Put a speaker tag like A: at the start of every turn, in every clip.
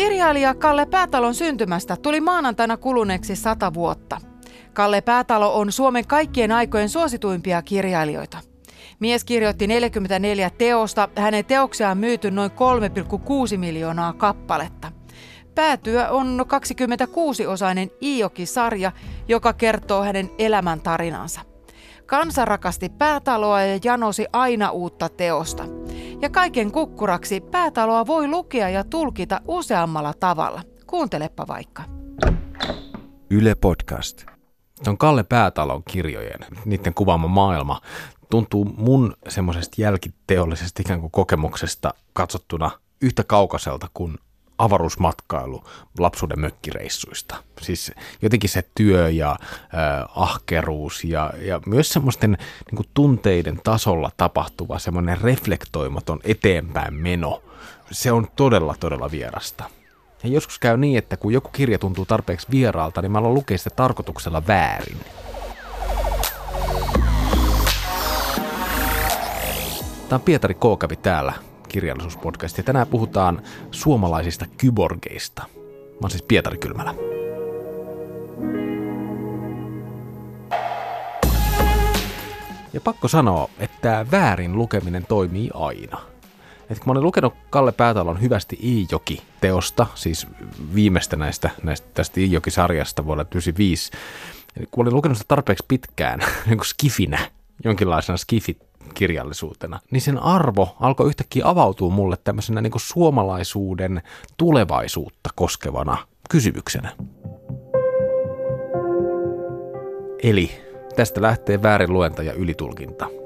A: Kirjailija Kalle Päätalon syntymästä tuli maanantaina kuluneeksi sata vuotta. Kalle Päätalo on Suomen kaikkien aikojen suosituimpia kirjailijoita. Mies kirjoitti 44 teosta, hänen teoksiaan myyty noin 3,6 miljoonaa kappaletta. Päätyö on 26-osainen Ioki-sarja, joka kertoo hänen elämäntarinansa. Kansa rakasti päätaloa ja janosi aina uutta teosta. Ja kaiken kukkuraksi päätaloa voi lukea ja tulkita useammalla tavalla. Kuuntelepa vaikka.
B: Yle Podcast. on Kalle Päätalon kirjojen, niiden kuvaama maailma, tuntuu mun semmoisesta jälkiteollisesta ikään kuin kokemuksesta katsottuna yhtä kaukaiselta kuin avaruusmatkailu lapsuuden mökkireissuista. Siis jotenkin se työ ja äh, ahkeruus ja, ja myös semmoisten niin kuin tunteiden tasolla tapahtuva semmoinen reflektoimaton eteenpäin meno, se on todella todella vierasta. Ja joskus käy niin, että kun joku kirja tuntuu tarpeeksi vieraalta, niin mä aloin lukea sitä tarkoituksella väärin. Tämä on Pietari K. kävi täällä kirjallisuuspodcast ja tänään puhutaan suomalaisista kyborgeista. Mä oon siis Pietari Kylmälä. Ja pakko sanoa, että väärin lukeminen toimii aina. Et kun mä olin lukenut Kalle Päätalon hyvästi Iijoki-teosta, siis viimeistä näistä, näistä tästä Iijoki-sarjasta vuonna 1995, kun olin lukenut sitä tarpeeksi pitkään, niin kuin skifinä, jonkinlaisena skifit kirjallisuutena, niin sen arvo alkoi yhtäkkiä avautua mulle tämmöisenä niin suomalaisuuden tulevaisuutta koskevana kysymyksenä. Eli tästä lähtee väärin luenta ja ylitulkinta.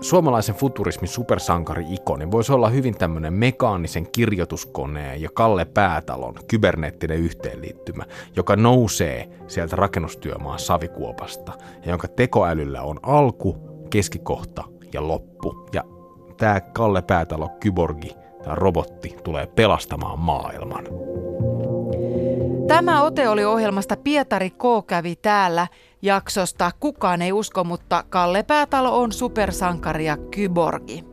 B: Suomalaisen futurismin supersankari-ikoni voisi olla hyvin tämmöinen mekaanisen kirjoituskoneen ja Kalle Päätalon kyberneettinen yhteenliittymä, joka nousee sieltä rakennustyömaan savikuopasta ja jonka tekoälyllä on alku, keskikohta ja loppu. Ja tämä Kalle Päätalo kyborgi, tämä robotti, tulee pelastamaan maailman.
A: Tämä ote oli ohjelmasta Pietari K. kävi täällä jaksosta Kukaan ei usko, mutta Kalle Päätalo on supersankari ja kyborgi.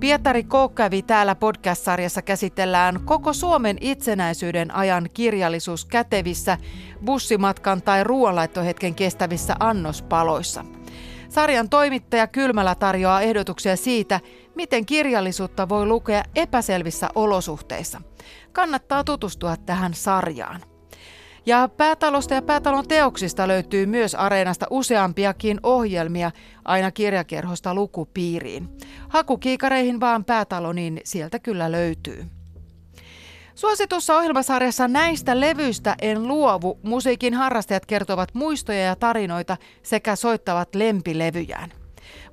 A: Pietari K. kävi täällä podcast-sarjassa käsitellään koko Suomen itsenäisyyden ajan kirjallisuus kätevissä, bussimatkan tai ruoanlaittohetken kestävissä annospaloissa. Sarjan toimittaja Kylmälä tarjoaa ehdotuksia siitä, miten kirjallisuutta voi lukea epäselvissä olosuhteissa. Kannattaa tutustua tähän sarjaan. Ja päätalosta ja päätalon teoksista löytyy myös Areenasta useampiakin ohjelmia aina kirjakerhosta lukupiiriin. Hakukiikareihin vaan päätalo, niin sieltä kyllä löytyy. Suositussa ohjelmasarjassa näistä levyistä en luovu. Musiikin harrastajat kertovat muistoja ja tarinoita sekä soittavat lempilevyjään.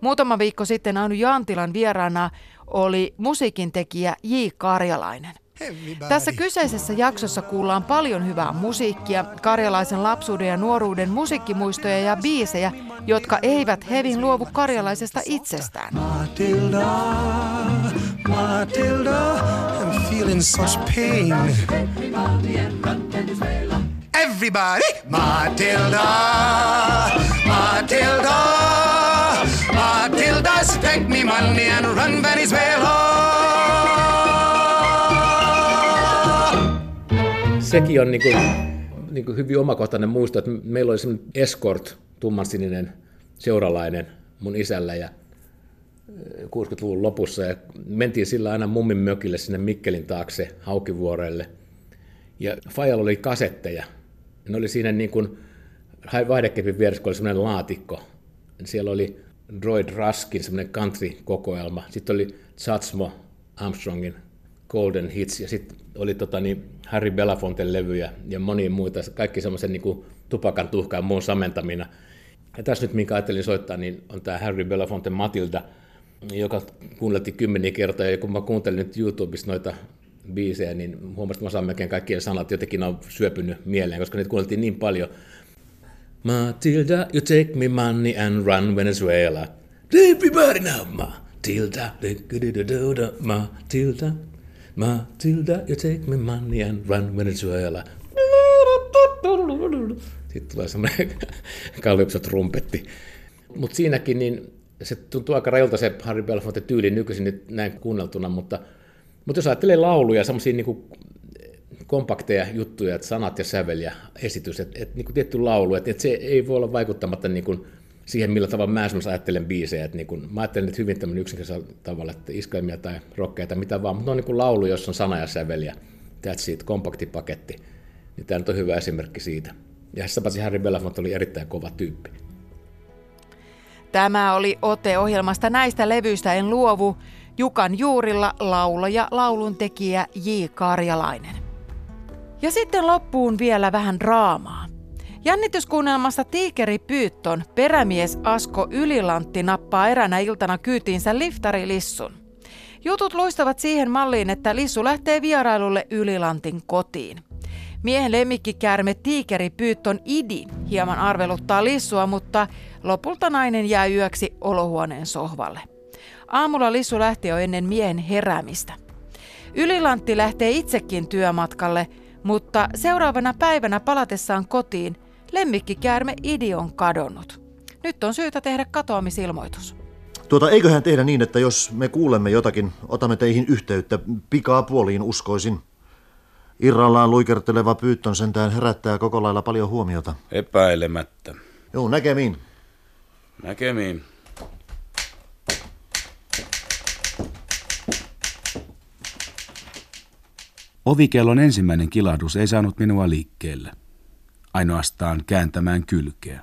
A: Muutama viikko sitten Anu Jantilan vieraana oli musiikintekijä J. Karjalainen. Tässä kyseisessä jaksossa kuullaan paljon hyvää musiikkia, karjalaisen lapsuuden ja nuoruuden musiikkimuistoja ja biisejä, jotka eivät hevin luovu karjalaisesta itsestään. Matilda, Matilda, I'm feeling such pain. Everybody, Matilda, Matilda, Matilda, take me money and run Venezuela.
B: Sekin on niin kuin, niin kuin hyvin omakohtainen muisto, että meillä oli semmoinen escort, tummansininen seuralainen mun isällä ja 60-luvun äh, lopussa ja mentiin sillä aina mummin mökille sinne Mikkelin taakse Haukivuorelle. Ja Fajalla oli kasetteja. Ne oli siinä niin kuin vaihdekepin vieressä, kun oli semmoinen laatikko. Siellä oli Droid Ruskin semmoinen country-kokoelma. Sitten oli Chatsmo Armstrongin Golden Hits ja sitten oli tota, niin, Harry Belafonten levyjä ja monia muita, kaikki semmoisen niin tupakan tuhka ja muun samentamina. Ja tässä nyt, minkä ajattelin soittaa, niin on tämä Harry Belafonte Matilda, joka kuunneltiin kymmeniä kertoja, ja kun mä kuuntelin nyt YouTubesta noita biisejä, niin huomasin, että mä saan melkein kaikkien sanat jotenkin on syöpynyt mieleen, koska niitä kuunneltiin niin paljon. Matilda, you take me money and run Venezuela. Everybody now, Matilda, Matilda, Matilda, you take me money and run Venezuela. Sitten tulee semmoinen kalvipsot rumpetti. Mutta siinäkin niin se tuntuu aika rajulta se Harry Belafonte tyyli nykyisin nyt näin kuunneltuna, mutta Mutta jos ajattelee lauluja, semmoisia niin kompakteja juttuja, että sanat ja sävel ja esitys, että, että niin kuin tietty laulu, että, että se ei voi olla vaikuttamatta niin kuin siihen, millä tavalla mä esimerkiksi ajattelen biisejä. Että niin kuin, mä ajattelen että hyvin tämmöinen yksinkertaisella tavalla, että iskelmiä tai rockeja tai mitä vaan, mutta ne on niin kuin laulu, jossa on sana ja sävel ja that's it, kompakti paketti. Niin tämä nyt on hyvä esimerkki siitä. Ja sitä paitsi Harry Belafonte oli erittäin kova tyyppi.
A: Tämä oli ote ohjelmasta Näistä levyistä en luovu. Jukan juurilla laulaja, lauluntekijä J. Karjalainen. Ja sitten loppuun vielä vähän draamaa. Jännityskuunnelmassa Tiikeri Pyytton perämies Asko Ylilantti nappaa eränä iltana kyytiinsä liftarilissun. Jutut luistavat siihen malliin, että Lissu lähtee vierailulle Ylilantin kotiin. Miehen lemmikkikäärme Tiikeri Pyytton Idi hieman arveluttaa Lissua, mutta lopulta nainen jää yöksi olohuoneen sohvalle. Aamulla Lissu lähti jo ennen miehen heräämistä. Ylilantti lähtee itsekin työmatkalle, mutta seuraavana päivänä palatessaan kotiin lemmikkikäärme Idi on kadonnut. Nyt on syytä tehdä katoamisilmoitus.
C: Tuota, eiköhän tehdä niin, että jos me kuulemme jotakin, otamme teihin yhteyttä. Pikaa puoliin uskoisin. Irrallaan luikerteleva pyyttön sentään herättää koko lailla paljon huomiota.
D: Epäilemättä.
C: Joo, näkemiin.
D: Näkemiin. Ovikellon ensimmäinen kilahdus ei saanut minua liikkeelle. Ainoastaan kääntämään kylkeä.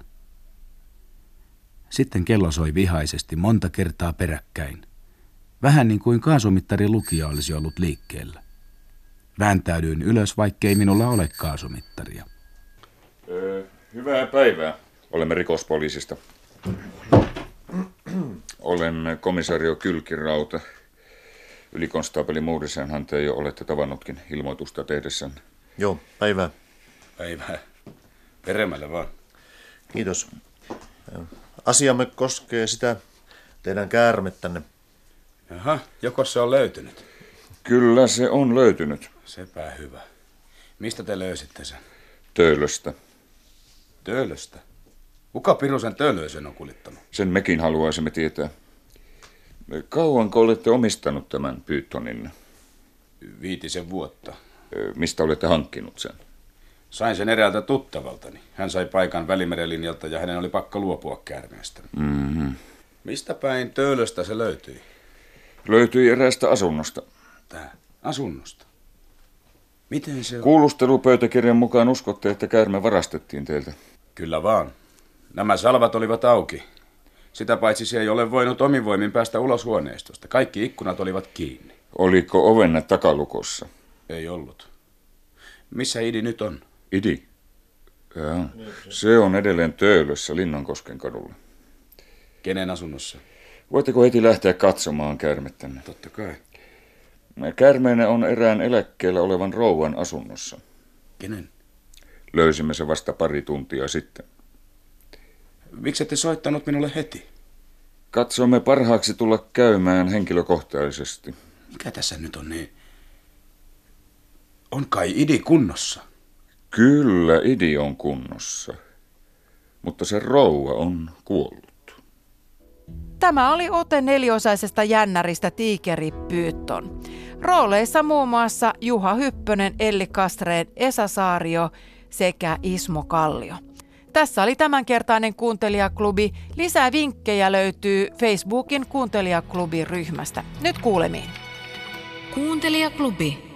D: Sitten kello soi vihaisesti monta kertaa peräkkäin. Vähän niin kuin kaasumittari lukija olisi ollut liikkeellä. Vääntäydyin ylös, vaikkei minulla ole kaasumittaria.
E: Öö, hyvää päivää. Olemme rikospoliisista. Olen komisario Kylkirauta. Ylikonstaapeli Muurisenhan te jo olette tavannutkin ilmoitusta tehdessään.
C: Joo, päivää.
D: Päivää. Peremmälle vaan.
C: Kiitos. Asiamme koskee sitä teidän käärmettänne.
D: Jaha, joko se on löytynyt?
E: Kyllä se on löytynyt.
D: Sepä hyvä. Mistä te löysitte sen?
E: Töölöstä.
D: Töölöstä? Kuka Pirusen töölöisen on kuljettanut?
E: Sen mekin haluaisimme tietää. Kauanko olette omistanut tämän pyytonin?
D: Viitisen vuotta.
E: Mistä olette hankkinut sen?
D: Sain sen eräältä tuttavaltani. Hän sai paikan välimerelinjalta ja hänen oli pakko luopua käärmeestä.
E: Mm-hmm.
D: Mistä päin Töölöstä se löytyi?
E: Löytyi eräästä asunnosta.
D: Tää asunnosta? Miten se?
E: Kuulustelupöytäkirjan mukaan uskotte, että käärme varastettiin teiltä.
D: Kyllä vaan. Nämä salvat olivat auki. Sitä paitsi se ei ole voinut omin voimin päästä ulos huoneistosta. Kaikki ikkunat olivat kiinni.
E: Oliko oven takalukossa?
D: Ei ollut. Missä Idi nyt on?
E: Idi? Ja, se on edelleen Töölössä Linnankosken kadulla.
D: Kenen asunnossa?
E: Voitteko heti lähteä katsomaan käärmettänne?
D: Totta kai.
E: Käärmeenä on erään eläkkeellä olevan rouvan asunnossa.
D: Kenen?
E: Löysimme se vasta pari tuntia sitten.
D: Miksi ette soittanut minulle heti?
E: Katsomme parhaaksi tulla käymään henkilökohtaisesti.
D: Mikä tässä nyt on niin? On kai Idi kunnossa?
E: Kyllä, Idi on kunnossa. Mutta se rouva on kuollut.
A: Tämä oli ote neliosaisesta jännäristä Tiikeri Pyytton. Rooleissa muun muassa Juha Hyppönen, Elli Kastreen, Esa Saario sekä Ismo Kallio. Tässä oli tämänkertainen kuuntelijaklubi. Lisää vinkkejä löytyy Facebookin kuuntelijaklubi ryhmästä. Nyt kuulemiin.
F: Kuuntelijaklubi.